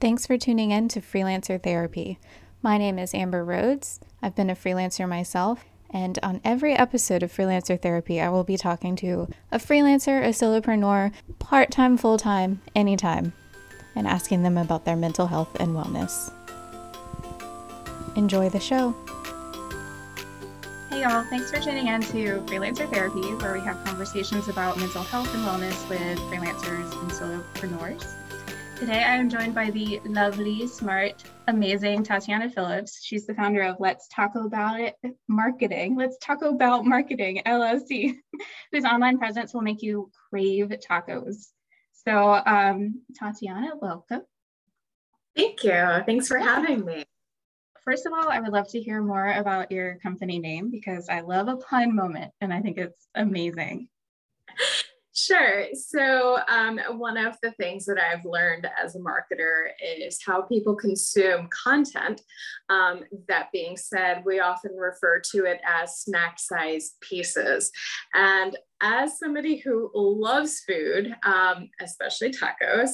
Thanks for tuning in to Freelancer Therapy. My name is Amber Rhodes. I've been a freelancer myself, and on every episode of Freelancer Therapy, I will be talking to a freelancer, a solopreneur, part time, full time, anytime, and asking them about their mental health and wellness. Enjoy the show. Hey, y'all. Thanks for tuning in to Freelancer Therapy, where we have conversations about mental health and wellness with freelancers and solopreneurs. Today I am joined by the lovely, smart, amazing Tatiana Phillips. She's the founder of Let's Taco 'Bout It Marketing. Let's Taco 'Bout Marketing LLC, whose online presence will make you crave tacos. So, um, Tatiana, welcome. Thank you. Thanks for having me. First of all, I would love to hear more about your company name because I love a pun moment and I think it's amazing. Sure. So, um, one of the things that I've learned as a marketer is how people consume content. Um, that being said, we often refer to it as snack size pieces. And as somebody who loves food, um, especially tacos.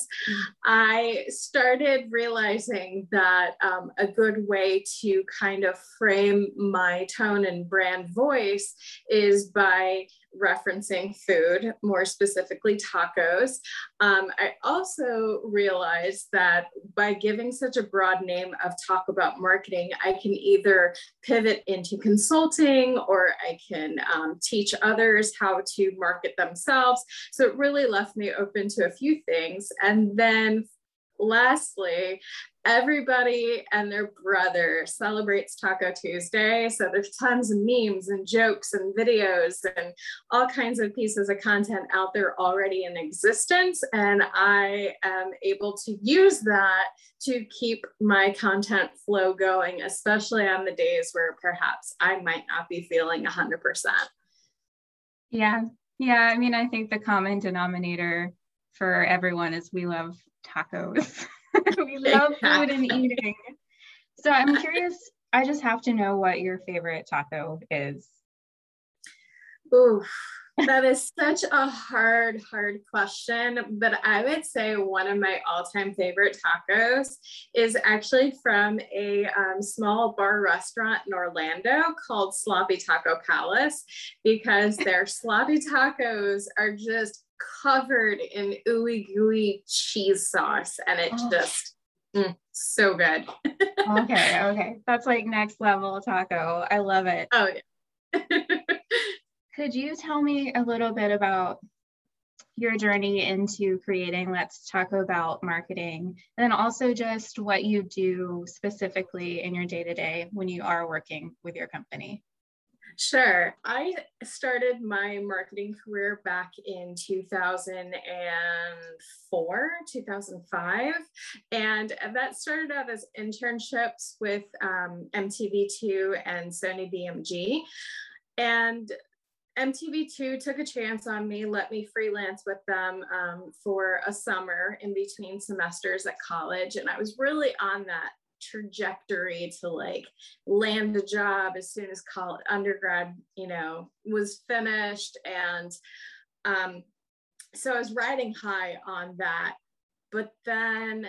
I started realizing that um, a good way to kind of frame my tone and brand voice is by referencing food, more specifically tacos. Um, I also realized that by giving such a broad name of Taco 'Bout Marketing, I can either pivot into consulting or I can um, teach others how to market themselves. So it really left me open to a few things. And then lastly, everybody and their brother celebrates Taco Tuesday. So there's tons of memes and jokes and videos and all kinds of pieces of content out there already in existence. And I am able to use that to keep my content flow going, especially on the days where perhaps I might not be feeling 100%. Yeah. Yeah. I mean, I think the common denominator for everyone is we love tacos. we love food and eating. So I'm curious, I just have to know what your favorite taco is. Ooh, that is such a hard, hard question. But I would say one of my all time favorite tacos is actually from a um, small bar restaurant in Orlando called Sloppy Taco Palace because their sloppy tacos are just covered in ooey gooey cheese sauce and it oh. just mm, so good. okay, okay. That's like next level taco. I love it. Oh yeah. Could you tell me a little bit about your journey into creating Let's Taco 'Bout Marketing, and then also just what you do specifically in your day to day when you are working with your company? Sure. I started my marketing career back in 2004, 2005. And that started out as internships with um, MTV2 and Sony BMG. And MTV2 took a chance on me, let me freelance with them um, for a summer in between semesters at college. And I was really on that trajectory to like land a job as soon as college undergrad you know was finished. And um, so i was riding high on that. But then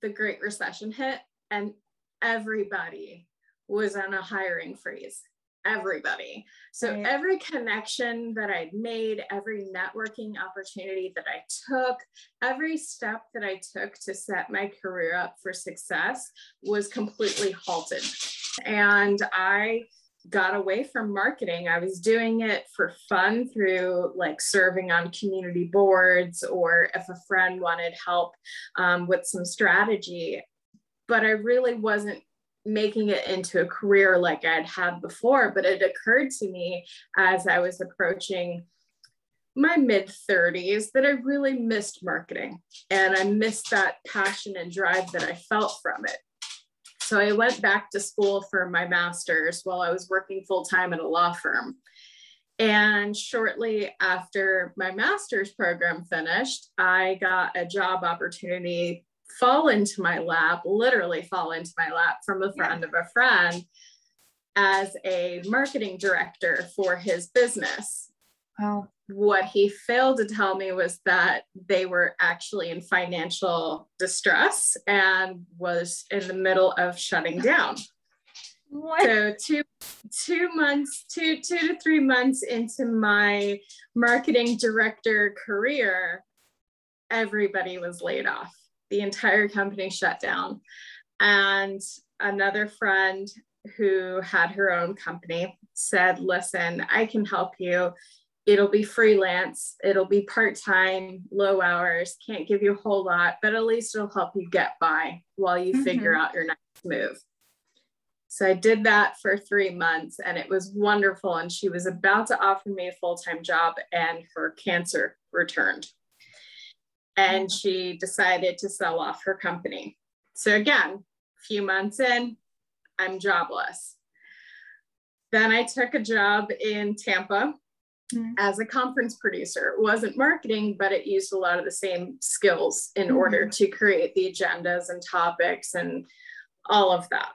the great recession hit and everybody was on a hiring freeze everybody. So right. every connection that I'd made, every networking opportunity that I took, every step that I took to set my career up for success was completely halted. And I got away from marketing. I was doing it for fun through like serving on community boards or if a friend wanted help um, with some strategy. But I really wasn't making it into a career like I'd had before. But it occurred to me as I was approaching my mid 30s that I really missed marketing and I missed that passion and drive that I felt from it. So I went back to school for my master's while I was working full time at a law firm. And shortly after my master's program finished, I got a job opportunity fall into my lap, literally fall into my lap from a friend yeah. of a friend as a marketing director for his business. Wow. what he failed to tell me was that they were actually in financial distress and was in the middle of shutting down. What? So two two months, two two to three months into my marketing director career, everybody was laid off. The entire company shut down. And another friend who had her own company said, Listen, I can help you. It'll be freelance, it'll be part time, low hours, can't give you a whole lot, but at least it'll help you get by while you mm-hmm. figure out your next move. So I did that for three months and it was wonderful. And she was about to offer me a full time job, and her cancer returned. And she decided to sell off her company. So again, a few months in, I'm jobless. Then I took a job in Tampa mm-hmm. as a conference producer. It wasn't marketing, but it used a lot of the same skills in mm-hmm. order to create the agendas and topics and all of that.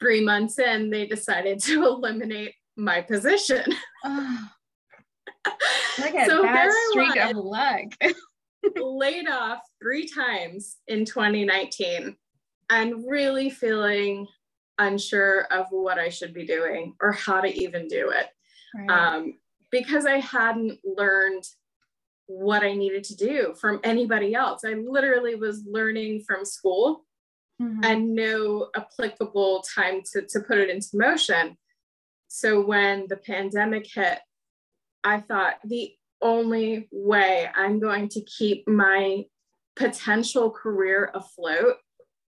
Three months in, they decided to eliminate my position. Oh. Look at so that streak of luck. laid off three times in 2019 and really feeling unsure of what I should be doing or how to even do it. Right. Um, because I hadn't learned what I needed to do from anybody else. I literally was learning from school mm-hmm. and no applicable time to, to put it into motion. So when the pandemic hit, I thought the only way I'm going to keep my potential career afloat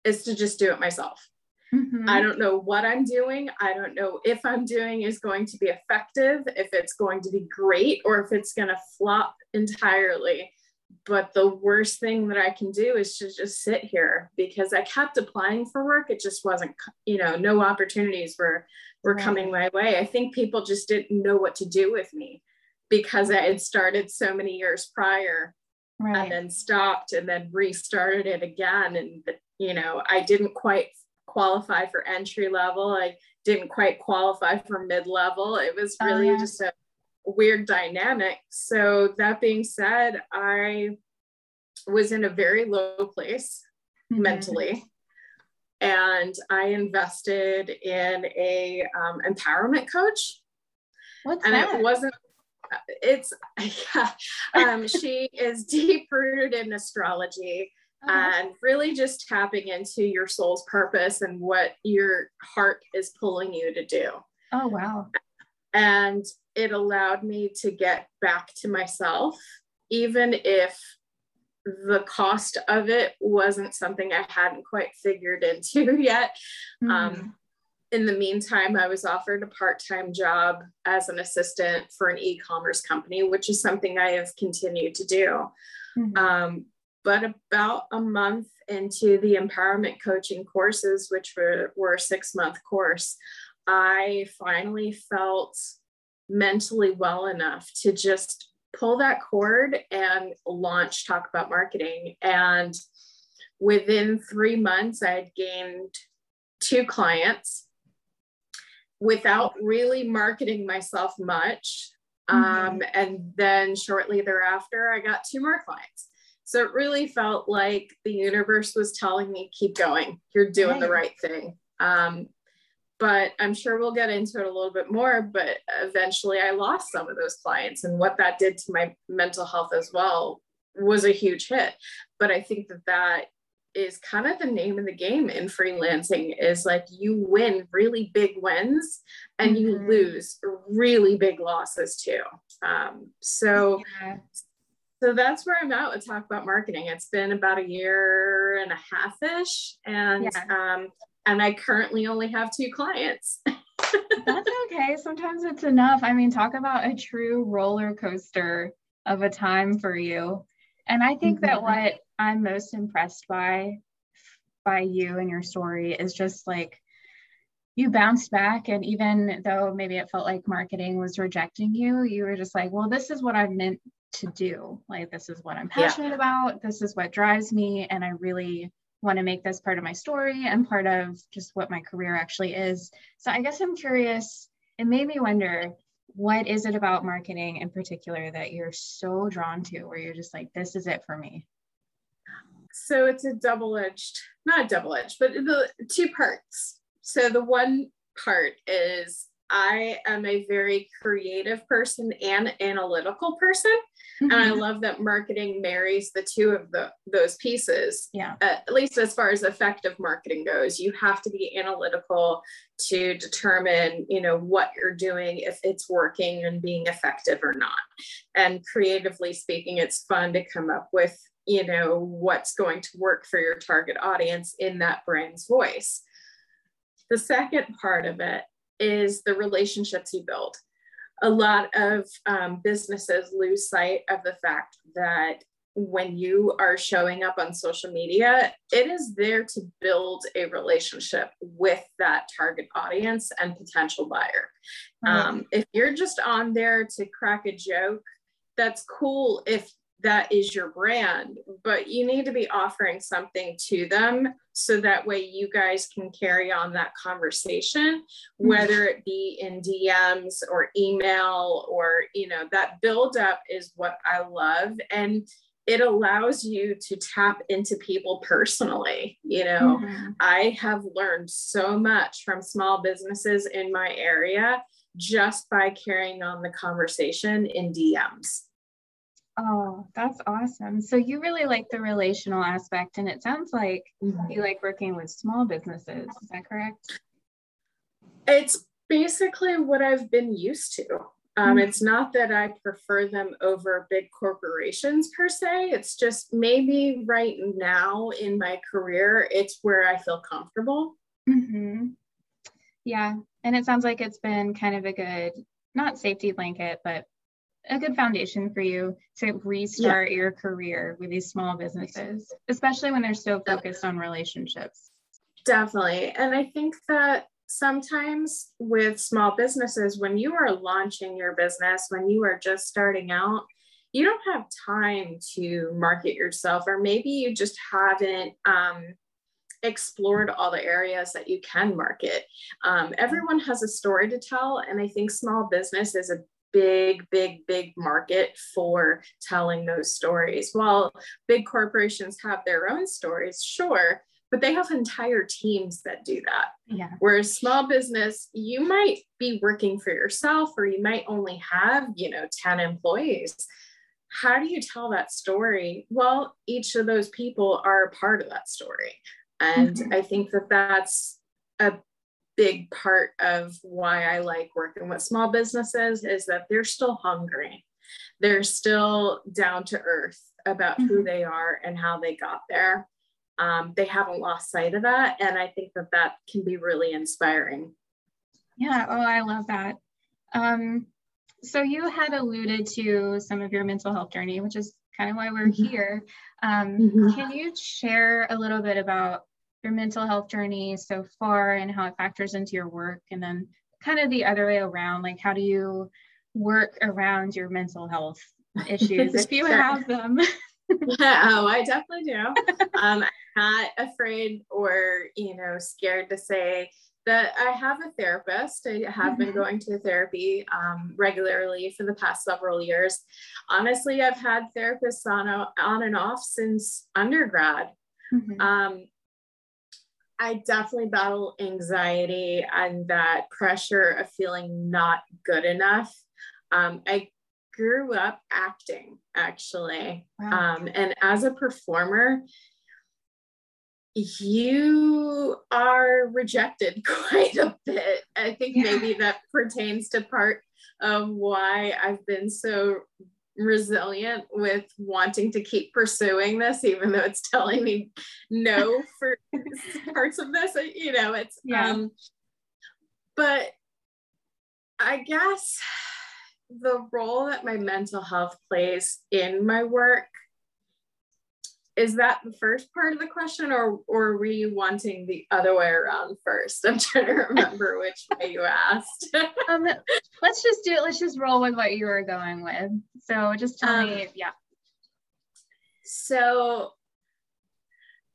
is to just do it myself. Mm-hmm. I don't know what I'm doing. I don't know if I'm doing is going to be effective, if it's going to be great, or if it's going to flop entirely. But the worst thing that I can do is to just sit here because I kept applying for work. It just wasn't, you know, no opportunities were were right. coming my way. I think people just didn't know what to do with me because I had started so many years prior right. and then stopped and then restarted it again. And you know, I didn't quite qualify for entry level. I didn't quite qualify for mid level. It was oh, really uh, just a weird dynamic. So, that being said, I was in a very low place mm-hmm. mentally. And I invested in a um, empowerment coach. What's and that? it wasn't it's yeah um, she is deep rooted in astrology uh-huh. and really just tapping into your soul's purpose and what your heart is pulling you to do. Oh, wow. And it allowed me to get back to myself, even if the cost of it wasn't something I hadn't quite figured into yet. Mm-hmm. Um, in the meantime, I was offered a part time job as an assistant for an e commerce company, which is something I have continued to do. Mm-hmm. Um, but about a month into the empowerment coaching courses, which were, were a six month course, I finally felt mentally well enough to just pull that cord and launch Taco 'Bout Marketing. And within three months, I had gained two clients without really marketing myself much. Mm-hmm. Um, and then shortly thereafter, I got two more clients. So it really felt like the universe was telling me, keep going, you're doing the right thing. Um, but I'm sure we'll get into it a little bit more. But eventually, I lost some of those clients, and what that did to my mental health as well was a huge hit. But I think that that is kind of the name of the game in freelancing is like you win really big wins and mm-hmm. you lose really big losses too. Um, so yeah so that's where I'm at with Taco 'Bout Marketing. It's been about a year and a half ish, and yeah. um, and I currently only have two clients. that's okay. Sometimes it's enough. I mean, talk about a true roller coaster of a time for you. And I think mm-hmm. that what I'm most impressed by by you and your story is just like you bounced back and even though maybe it felt like marketing was rejecting you you were just like well this is what i'm meant to do. Like, this is what I'm passionate yeah. about. This is what drives me. And I really want to make this part of my story and part of just what my career actually is. So I guess I'm curious, it made me wonder what is it about marketing in particular that you're so drawn to where you're just like this is it for me so it's a double-edged not double-edged but the two parts so the one part is I am a very creative person and analytical person. Mm-hmm. And I mm-hmm. love that marketing marries the two of the, those pieces. Yeah. Uh, at least as far as effective marketing goes, you have to be analytical to determine, you know, what you're doing, if it's working and being effective or not. And creatively speaking, it's fun to come up with, you know, what's going to work for your target audience in that brand's voice. The second part of it is the relationships you build. A lot of um, businesses lose sight of the fact that when you are showing up on social media, it is there to build a relationship with that target audience and potential buyer. Um, if you're just on there to crack a joke, that's cool if that is your brand, but you need to be offering something to them so that way you guys can carry on that conversation, mm-hmm. whether it be in DMs or email or, you know, that build up is what I love. And it allows you to tap into people personally. You know, mm-hmm. I have learned so much from small businesses in my area just by carrying on the conversation in DMs. Oh, that's awesome. So you really like the relational aspect, and it sounds like mm-hmm. you like working with small businesses. Is that correct? It's basically what I've been used to. Um, mm-hmm. It's not that I prefer them over big corporations per se. It's just maybe right now in my career, it's where I feel comfortable. Mm-hmm. Yeah. And it sounds like it's been kind of a good, not safety blanket, but a good foundation for you to restart yeah. your career with these small businesses, especially when they're so focused on relationships. Definitely. And I think that sometimes with small businesses, when you are launching your business, when you are just starting out, you don't have time to market yourself, or maybe you just haven't um, explored all the areas that you can market. Um, everyone has a story to tell, and I think small business is a big, big, big market for telling those stories. While big corporations have their own stories, sure, but they have entire teams that do that. Yeah. Whereas small business, you might be working for yourself or you might only have, you know, 10 employees. How do you tell that story? Well, each of those people are a part of that story. And mm-hmm. I think that that's a big part of why I like working with small businesses is that they're still hungry. They're still down to earth about mm-hmm. who they are and how they got there. Um, they haven't lost sight of that. And I think that that can be really inspiring. Yeah. Oh, I love that. Um, so you had alluded to some of your mental health journey, which is kind of why we're mm-hmm. here. Um, mm-hmm. Can you share a little bit about your mental health journey so far and how it factors into your work? And then kind of the other way around like how do you work around your mental health issues if you have them? Oh i definitely do. Um, i'm not afraid or you know scared to say that i have a therapist. I have mm-hmm. been going to therapy um, regularly for the past several years. Honestly i've had therapists on, on and off since undergrad. Mm-hmm. um, I definitely battle anxiety and that pressure of feeling not good enough. Um, I grew up acting actually. Wow. Um, and as a performer, you are rejected quite a bit. I think yeah. maybe that pertains to part of why I've been so resilient with wanting to keep pursuing this, even though it's telling me no for parts of this. You know, it's yeah. um, but I guess the role that my mental health plays in my work is that the first part of the question or or were you wanting the other way around first i'm trying to remember which way you asked um, let's just do it let's just roll with what you were going with so just tell um, me yeah so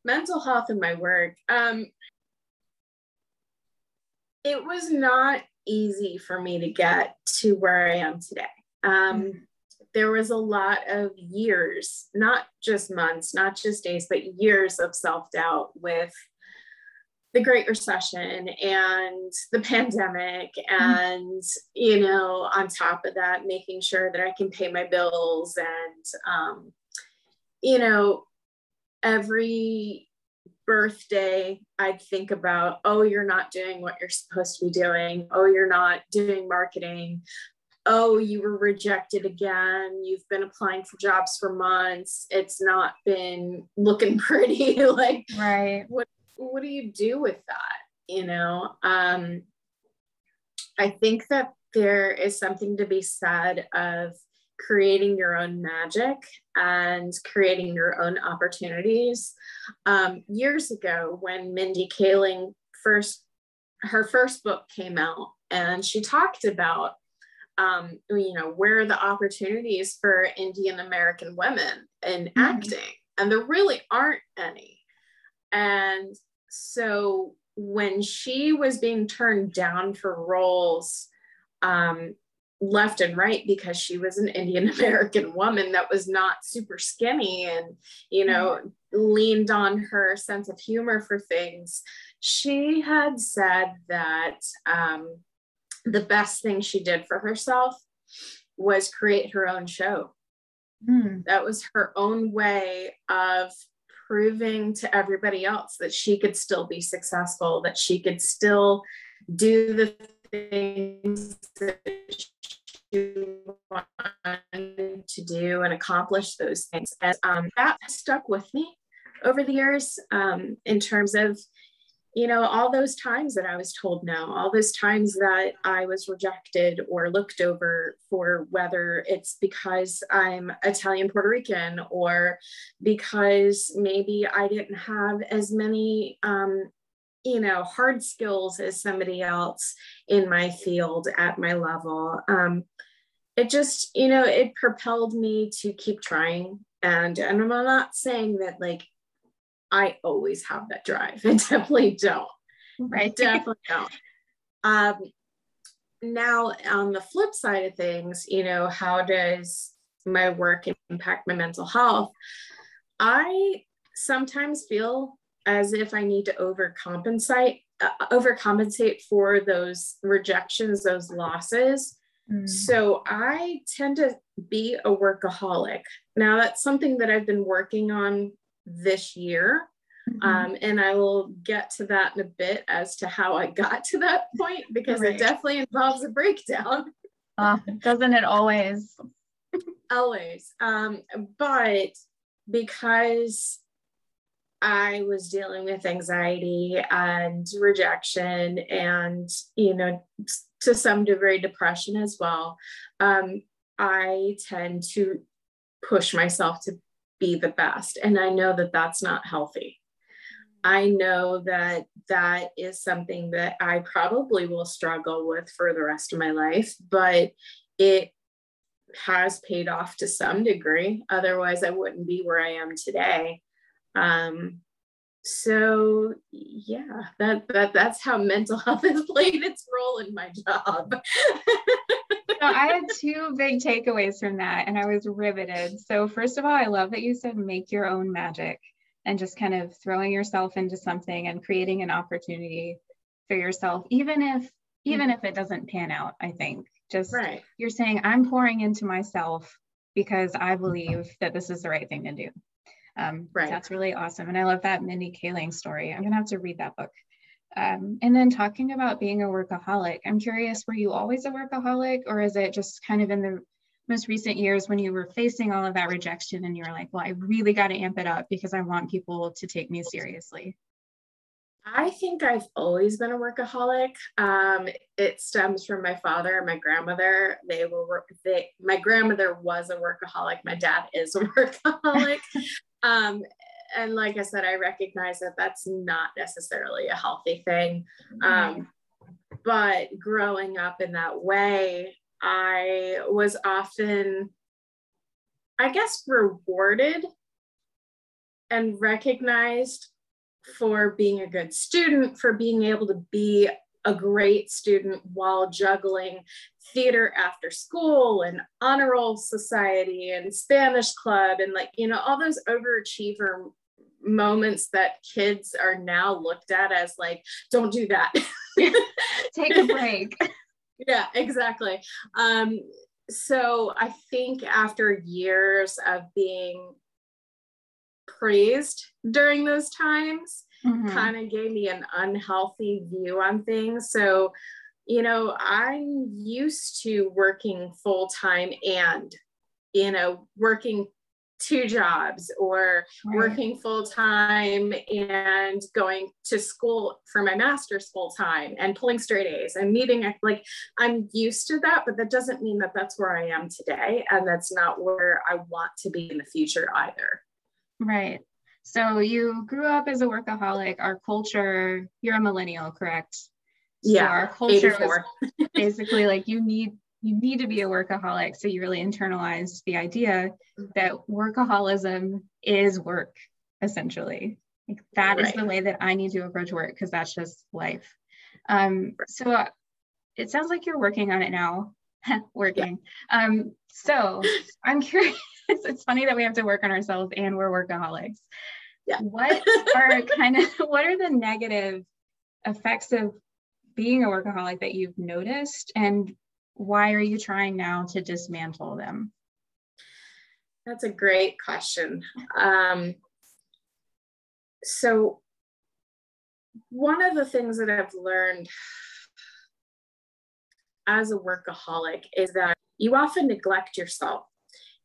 mental health in my work um it was not easy for me to get to where I am today. Um, mm-hmm. There was a lot of years, not just months, not just days, but years of self doubt with the Great Recession and the pandemic, mm-hmm. and you know, on top of that, making sure that I can pay my bills and, um, you know, every birthday, I'd think about, oh, you're not doing what you're supposed to be doing. Oh, you're not doing marketing. Oh, you were rejected again. You've been applying for jobs for months. It's not been looking pretty. like, right. What what do you do with that? You know? Um, I think that there is something to be said of creating your own magic and creating your own opportunities. Um, years ago, when Mindy Kaling first, her first book came out, and she talked about, um, you know, where are the opportunities for Indian American women in mm-hmm. acting, and there really aren't any. And so when she was being turned down for roles um, left and right because she was an Indian American woman that was not super skinny and, you know, mm-hmm. leaned on her sense of humor for things. She had said that um, the best thing she did for herself was create her own show. Mm. That was her own way of proving to everybody else that she could still be successful, that she could still do the things that she wanted to do and accomplish those things. And um, that stuck with me over the years um, in terms of, you know, all those times that I was told no, all those times that I was rejected or looked over for whether it's because I'm Italian Puerto Rican or because maybe I didn't have as many um, you know hard skills as somebody else in my field at my level. Um, it just you know it propelled me to keep trying. And and i'm not saying that like i always have that drive i definitely don't right definitely don't um now on the flip side of things you know how does my work impact my mental health i sometimes feel as if I need to overcompensate uh, overcompensate for those rejections, those losses. Mm. So I tend to be a workaholic. Now that's something that I've been working on this year. Mm-hmm. Um, and I will get to that in a bit as to how I got to that point because right. it definitely involves a breakdown. Uh, doesn't it always? always. Um, but because I was dealing with anxiety and rejection and, you know, to some degree, depression as well. Um, I tend to push myself to be the best. And I know that that's not healthy. I know that that is something that I probably will struggle with for the rest of my life, but it has paid off to some degree. Otherwise, I wouldn't be where I am today. Um, so yeah, that, that that's how mental health has played its role in my job. I had two big takeaways from that, and I was riveted. So first of all, I love that you said make your own magic and just kind of throwing yourself into something and creating an opportunity for yourself, even if even if it doesn't pan out. I think just right. you're saying I'm pouring into myself because I believe that this is the right thing to do. Um, right. That's really awesome. And I love that Mindy Kaling story. I'm to have to read that book. Um, and then talking about being a workaholic, I'm curious, were you always a workaholic or is it just kind of in the most recent years when you were facing all of that rejection and you were like, well, I really got to amp it up because I want people to take me seriously? I think I've always been a workaholic. Um, it stems from my father and my grandmother. They were they, my grandmother was a workaholic. My dad is a workaholic. Um, and like I said, I recognize that that's not necessarily a healthy thing. Um, but growing up in that way, I was often, I guess, rewarded and recognized for being a good student, for being able to be a great student while juggling theater after school and honor roll society and Spanish club and like, you know, all those overachiever moments that kids are now looked at as like, don't do that. Take a break. yeah, exactly. Um, so I think after years of being praised during those times, mm-hmm. kind of gave me an unhealthy view on things. So, you know, I'm used to working full time and, you know, working two jobs or right. working full time and going to school for my master's full time and pulling straight A's and meeting like I'm used to that but that doesn't mean that that's where I am today and that's not where I want to be in the future either. Right. So you grew up as a workaholic. Our culture, you're a millennial, correct? Yeah. So our culture was basically like you need you need to be a workaholic. So you really internalized the idea that workaholism is work, essentially. Like that right. is the way that I need to approach work because that's just life. Um, so uh, it sounds like you're working on it now. working. Yeah. Um, so I'm curious. it's funny that we have to work on ourselves and we're workaholics. Yeah. What are kind of what are the negative effects of being a workaholic that you've noticed and why are you trying now to dismantle them? That's a great question. Um, so, one of the things that I've learned as a workaholic is that you often neglect yourself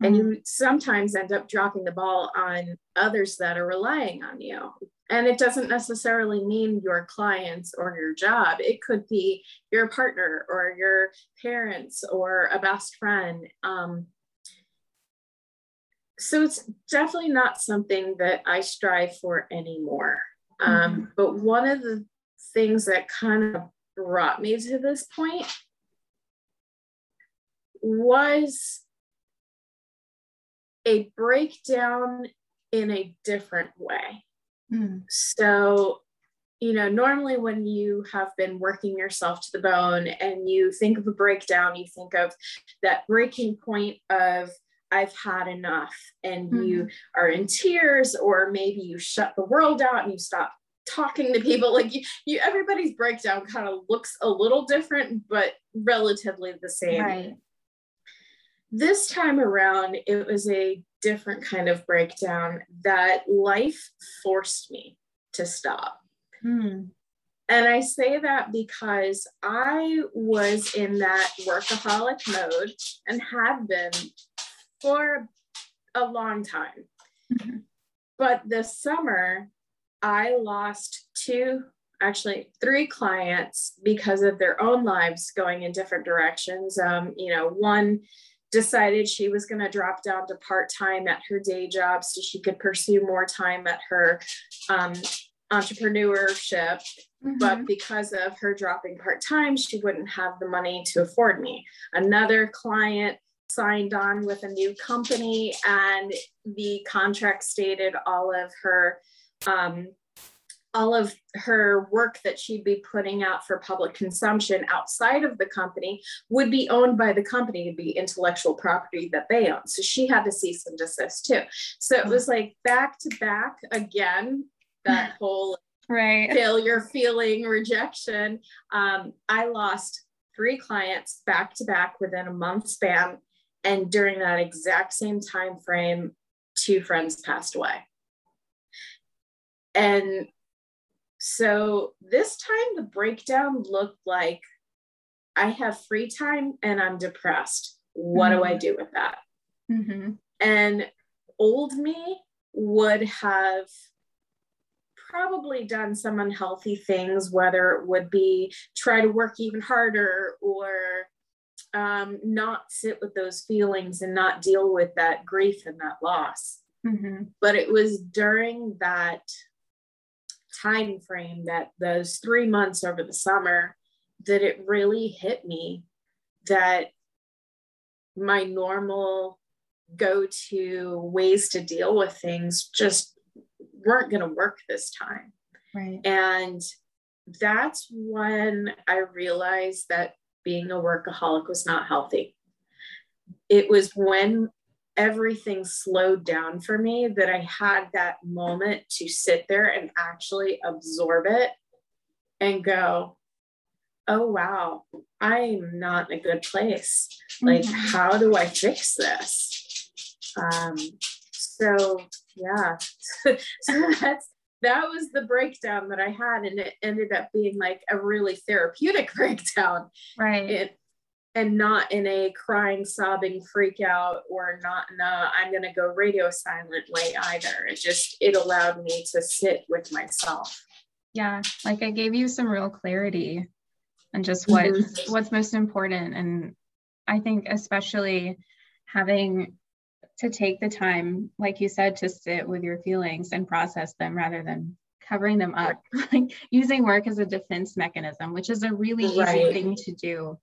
and you mm-hmm. sometimes end up dropping the ball on others that are relying on you and it doesn't necessarily mean your clients or your job. It could be your partner or your parents or a best friend. Um, so it's definitely not something that I strive for anymore. Um, mm-hmm. But one of the things that kind of brought me to this point was a breakdown in a different way. Mm. So, you know, normally when you have been working yourself to the bone and you think of a breakdown, you think of that breaking point of, I've had enough, and mm-hmm. you are in tears, or maybe you shut the world out and you stop talking to people like you, you everybody's breakdown kind of looks a little different but relatively the same right this time around, it was a different kind of breakdown that life forced me to stop. Hmm. And I say that because I was in that workaholic mode and had been for a long time. Mm-hmm. But this summer, I lost two, actually three clients because of their own lives going in different directions. Um, you know, one decided she was going to drop down to part time at her day job so she could pursue more time at her um, entrepreneurship. Mm-hmm. But because of her dropping part time, she wouldn't have the money to afford me. Another client signed on with a new company, and the contract stated all of her um, all of her work that she'd be putting out for public consumption outside of the company would be owned by the company to be intellectual property that they own. So she had to cease and desist too. So it was like back to back again, that whole right failure feeling rejection. Um, I lost three clients back to back within a month span. And during that exact same time frame, two friends passed away. And so this time the breakdown looked like I have free time and I'm depressed. What mm-hmm. do I mm-hmm. do with that? Mm-hmm. And old me would have probably done some unhealthy things, whether it would be try to work even harder or um, not sit with those feelings and not deal with that grief and that loss. Mm-hmm. But it was during that time frame that those three months over the summer that it really hit me that my normal go-to ways to deal with things just weren't going to work this time right and that's when I realized that being a workaholic was not healthy. It was when everything slowed down for me that I had that moment to sit there and actually absorb it and go, oh, wow, I'm not in a good place. Like, mm-hmm. how do I fix this? Um, so, yeah, so that's that was the breakdown that I had, and it ended up being like a really therapeutic breakdown. Right. It, and not in a crying, sobbing freak out or not in a I'm gonna go radio silent way either. It just it allowed me to sit with myself. Yeah, like I gave you some real clarity and just what mm-hmm. what's most important. And I think especially having to take the time, like you said, to sit with your feelings and process them rather than covering them up, like using work as a defense mechanism, which is a really right. easy thing to do.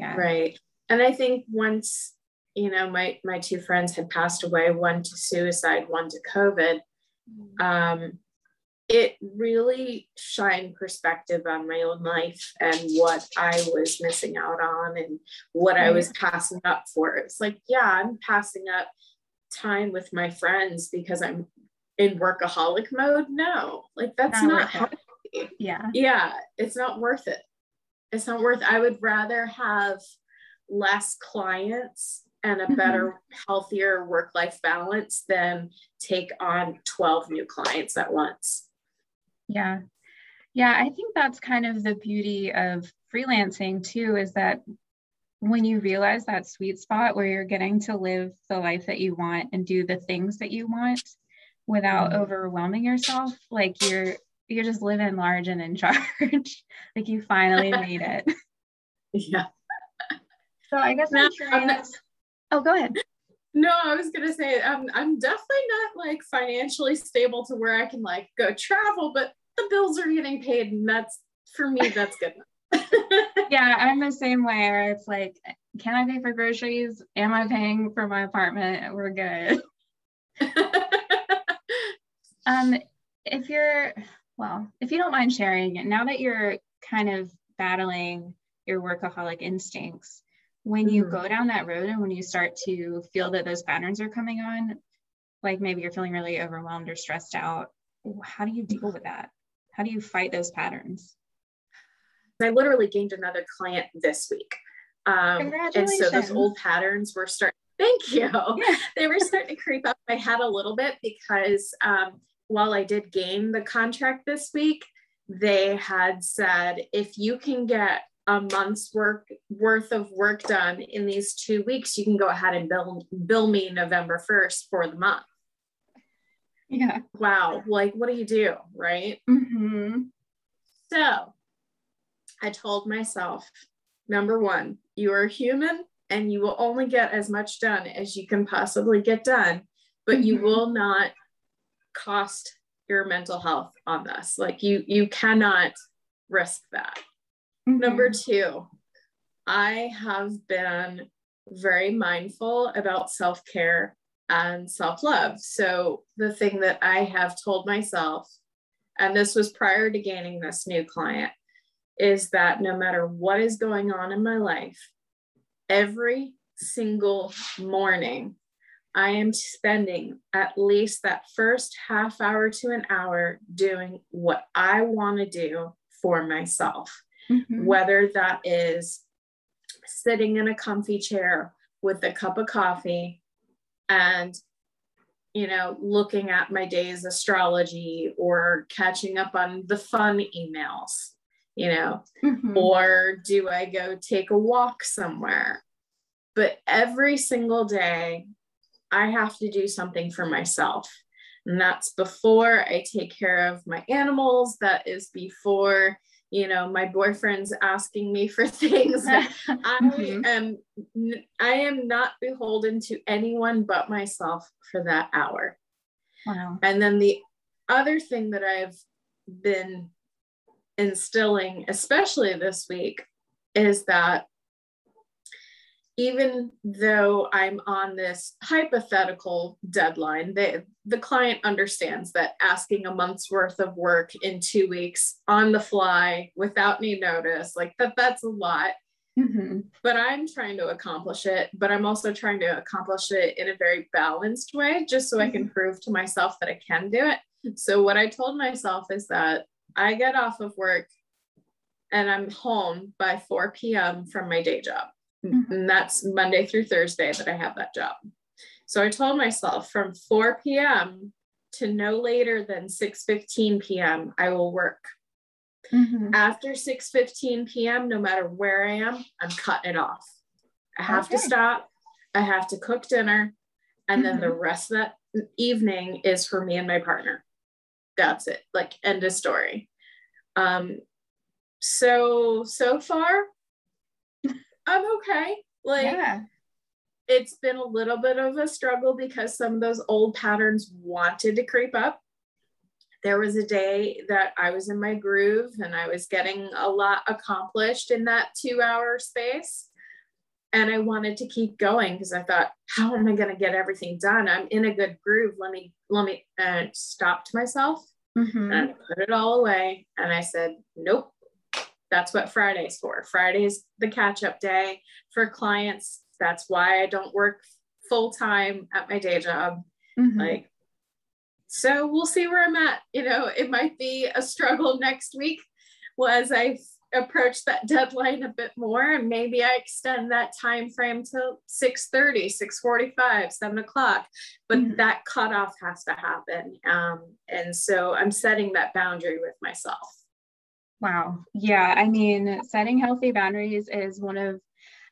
Yeah. Right. And I think once, you know, my my two friends had passed away, one to suicide, one to COVID, mm. um, it really shined perspective on my own life and what I was missing out on and what I was passing up for. It's like, yeah, I'm passing up time with my friends because I'm in workaholic mode. No, like that's not, not healthy. Yeah. Yeah. It's not worth it. It's not worth I would rather have less clients and a mm-hmm. better, healthier work life balance than take on 12 new clients at once. Yeah. Yeah, I think that's kind of the beauty of freelancing too is that when you realize that sweet spot where you're getting to live the life that you want and do the things that you want without mm-hmm. overwhelming yourself, like you're you're just living large and in charge. like you finally made it. Yeah. So I guess I'm curious. oh, go ahead. No, I was gonna say I'm I'm definitely not like financially stable to where I can like go travel, but the bills are getting paid and that's for me that's good yeah i'm the same way where it's like can i pay for groceries am i paying for my apartment we're good um if you're well if you don't mind sharing now that you're kind of battling your workaholic instincts when you mm-hmm. go down that road and when you start to feel that those patterns are coming on like maybe you're feeling really overwhelmed or stressed out how do you deal with that how do you fight those patterns? I literally gained another client this week. Um, and so those old patterns were starting, thank you. Yeah. they were starting to creep up my head a little bit because um, while I did gain the contract this week, they had said, if you can get a month's work worth of work done in these two weeks, you can go ahead and bill, bill me November 1st for the month yeah wow like what do you do right mm-hmm. so i told myself number one you are human and you will only get as much done as you can possibly get done but mm-hmm. you will not cost your mental health on this like you you cannot risk that mm-hmm. number two i have been very mindful about self-care and self love. So, the thing that I have told myself, and this was prior to gaining this new client, is that no matter what is going on in my life, every single morning, I am spending at least that first half hour to an hour doing what I want to do for myself, mm-hmm. whether that is sitting in a comfy chair with a cup of coffee and you know looking at my day's astrology or catching up on the fun emails you know mm-hmm. or do i go take a walk somewhere but every single day i have to do something for myself. And that's before i take care of my animals. That is before you know my boyfriend's asking me for things. I mm-hmm. am i am not beholden to anyone but myself for that hour. Wow. And then the other thing that i've been instilling especially this week is that even though I'm on this hypothetical deadline, they, the client understands that asking a month's worth of work in two weeks on the fly without any notice, like that, that's a lot. Mm-hmm. But I'm trying to accomplish it, but I'm also trying to accomplish it in a very balanced way, just so mm-hmm. I can mm-hmm. prove to myself that I can do it. So, what I told myself is that I get off of work and I'm home by 4 p.m. from my day job. Mm-hmm. And that's Monday through Thursday that I have that job. So I told myself from 4 p.m. to no later than 6:15 p.m. I will work. Mm-hmm. After 6:15 p.m., no matter where I am, I'm cutting it off. I have okay. to stop. I have to cook dinner, and mm-hmm. then the mm-hmm. rest of that evening is for me and my partner. That's it. Like end of story. Um, so so far, I'm okay. Like yeah. it's been a little bit of a struggle because some of those old patterns wanted to creep up. There was a day that I was in my groove and I was getting a lot accomplished in that two hour space. And I wanted to keep going because I thought, how am I going to get everything done? I'm in a good groove. Let me, let me, and uh, stopped myself mm-hmm. and put it all away. And I said, nope, that's what Friday's for. Friday's the catch up day for clients. That's why I don't work full time at my day job. Mm-hmm. Like, so we'll see where I'm at. You know, it might be a struggle next week as I approach that deadline a bit more and maybe i extend that time frame to 6 30 6 45 7 o'clock but mm-hmm. that cutoff has to happen um, and so i'm setting that boundary with myself Wow. Yeah. I mean, setting healthy boundaries is one of,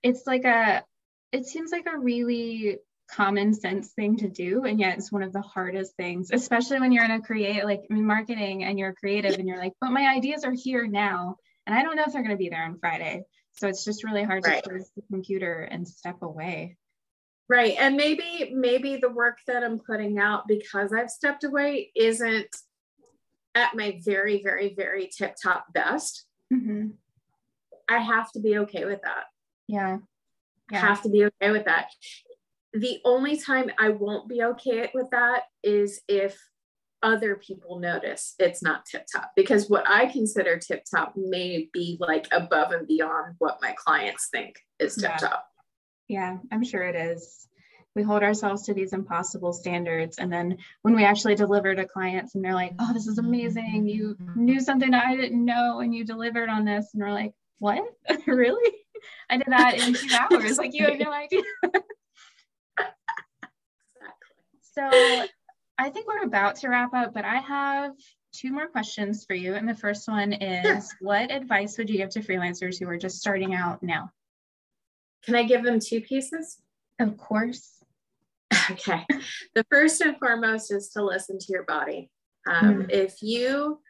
it's like a, it seems like a really common sense thing to do. And yet it's one of the hardest things, especially when you're in a create, like in marketing and you're creative and you're like, but my ideas are here now. And I don't know if they're going to be there on Friday. So it's just really hard right. to close the computer and step away. Right. And maybe, maybe the work that I'm putting out because I've stepped away isn't at my very, very, very tip top best, mm-hmm. I have to be okay with that. Yeah. yeah. I have to be okay with that. The only time I won't be okay with that is if other people notice it's not tip top because what I consider tip top may be like above and beyond what my clients think is tip top. Yeah. yeah, I'm sure it is we hold ourselves to these impossible standards. And then when we actually deliver to clients and they're like oh this is amazing. You knew something i didn't know and you delivered on this. And we're like what? Really? I did that in two hours. Like you have no idea. Exactly. so i think we're about to wrap up but i have two more questions for you. And the first one is sure. what advice would you give to freelancers who are just starting out now? Can i give them two pieces? Of course Okay. The first and foremost is to listen to your body. Um, mm. If you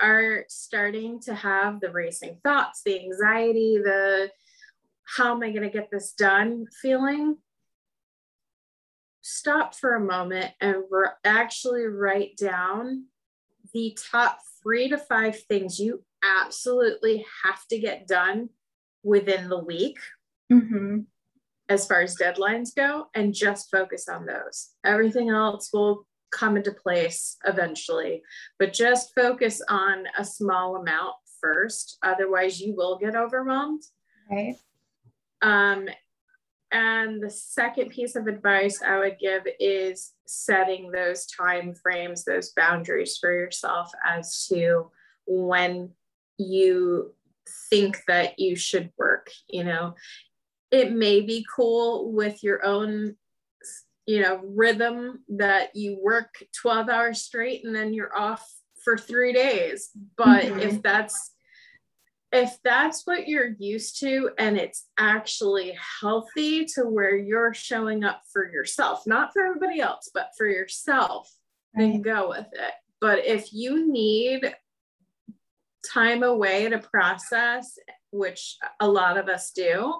are starting to have the racing thoughts, the anxiety, the how am I going to get this done feeling, stop for a moment and re- actually write down the top three to five things you absolutely have to get done within the week. Mm-hmm as far as deadlines go and just focus on those. Everything else will come into place eventually, but just focus on a small amount first. Otherwise, you will get overwhelmed. Right. Um, and the second piece of advice I would give is setting those time frames, those boundaries for yourself as to when you think that you should work. You know, it may be cool with your own you know rhythm that you work 12 hours straight and then you're off for three days but mm-hmm. if that's if that's what you're used to and it's actually healthy to where you're showing up for yourself not for everybody else but for yourself right. then go with it but if you need time away to process which a lot of us do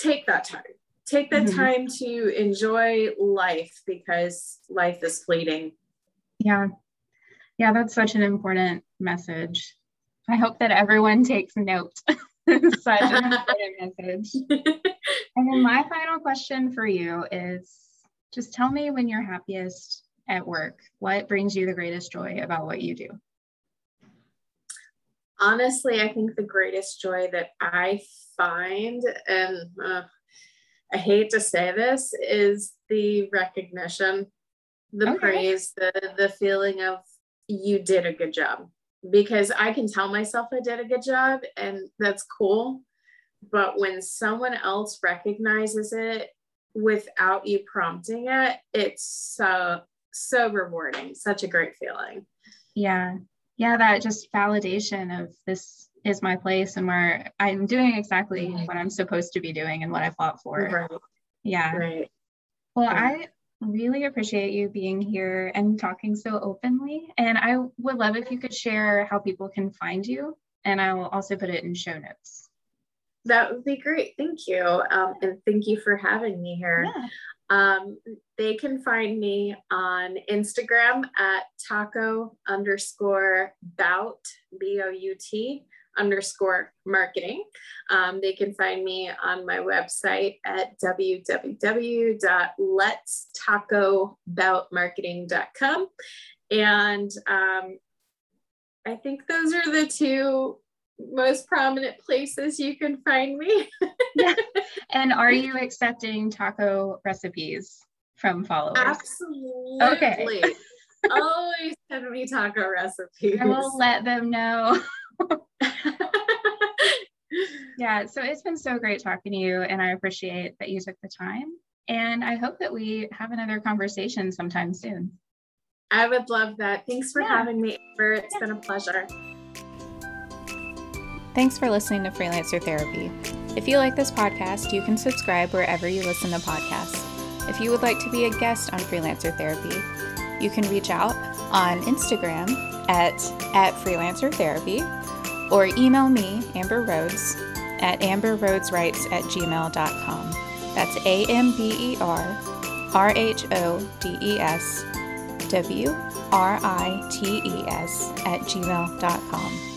take that time take that mm-hmm. time to enjoy life because life is fleeting yeah yeah that's such an important message i hope that everyone takes note Such an important message. and then my final question for you is just tell me when you're happiest at work. What brings you the greatest joy about what you do? Honestly, I think the greatest joy that I find, and uh, I hate to say this, is the recognition, the okay. praise, the the feeling of you did a good job. Because I can tell myself I did a good job, and that's cool. But when someone else recognizes it without you prompting it, it's so so rewarding. Such a great feeling. Yeah. Yeah, that just validation of this is my place and where I'm doing exactly what I'm supposed to be doing and what I fought for. Right. Yeah. Right. Well, I really appreciate you being here and talking so openly. And I would love if you could share how people can find you. And I will also put it in show notes. That would be great. Thank you. Um, and thank you for having me here. Yeah. Um, they can find me on Instagram at taco underscore bout, B O U T underscore marketing. Um, they can find me on my website at www.letstacoboutmarketing.com. And um, I think those are the two most prominent places you can find me. yeah. And are you accepting taco recipes from followers? Absolutely. Okay. Always send me taco recipes. I will let them know. yeah, so it's been so great talking to you, and I appreciate that you took the time. And I hope that we have another conversation sometime soon. I would love that. Thanks for yeah. having me, Amber. It's yeah. been a pleasure. Thanks for listening to Freelancer Therapy. If you like this podcast, you can subscribe wherever you listen to podcasts. If you would like to be a guest on Freelancer Therapy, you can reach out on Instagram at, at Freelancer Therapy or email me, Amber Rhodes, at amberrhodeswrites at gmail.com. That's A M B E R R H O D E S W R I T E S at gmail.com.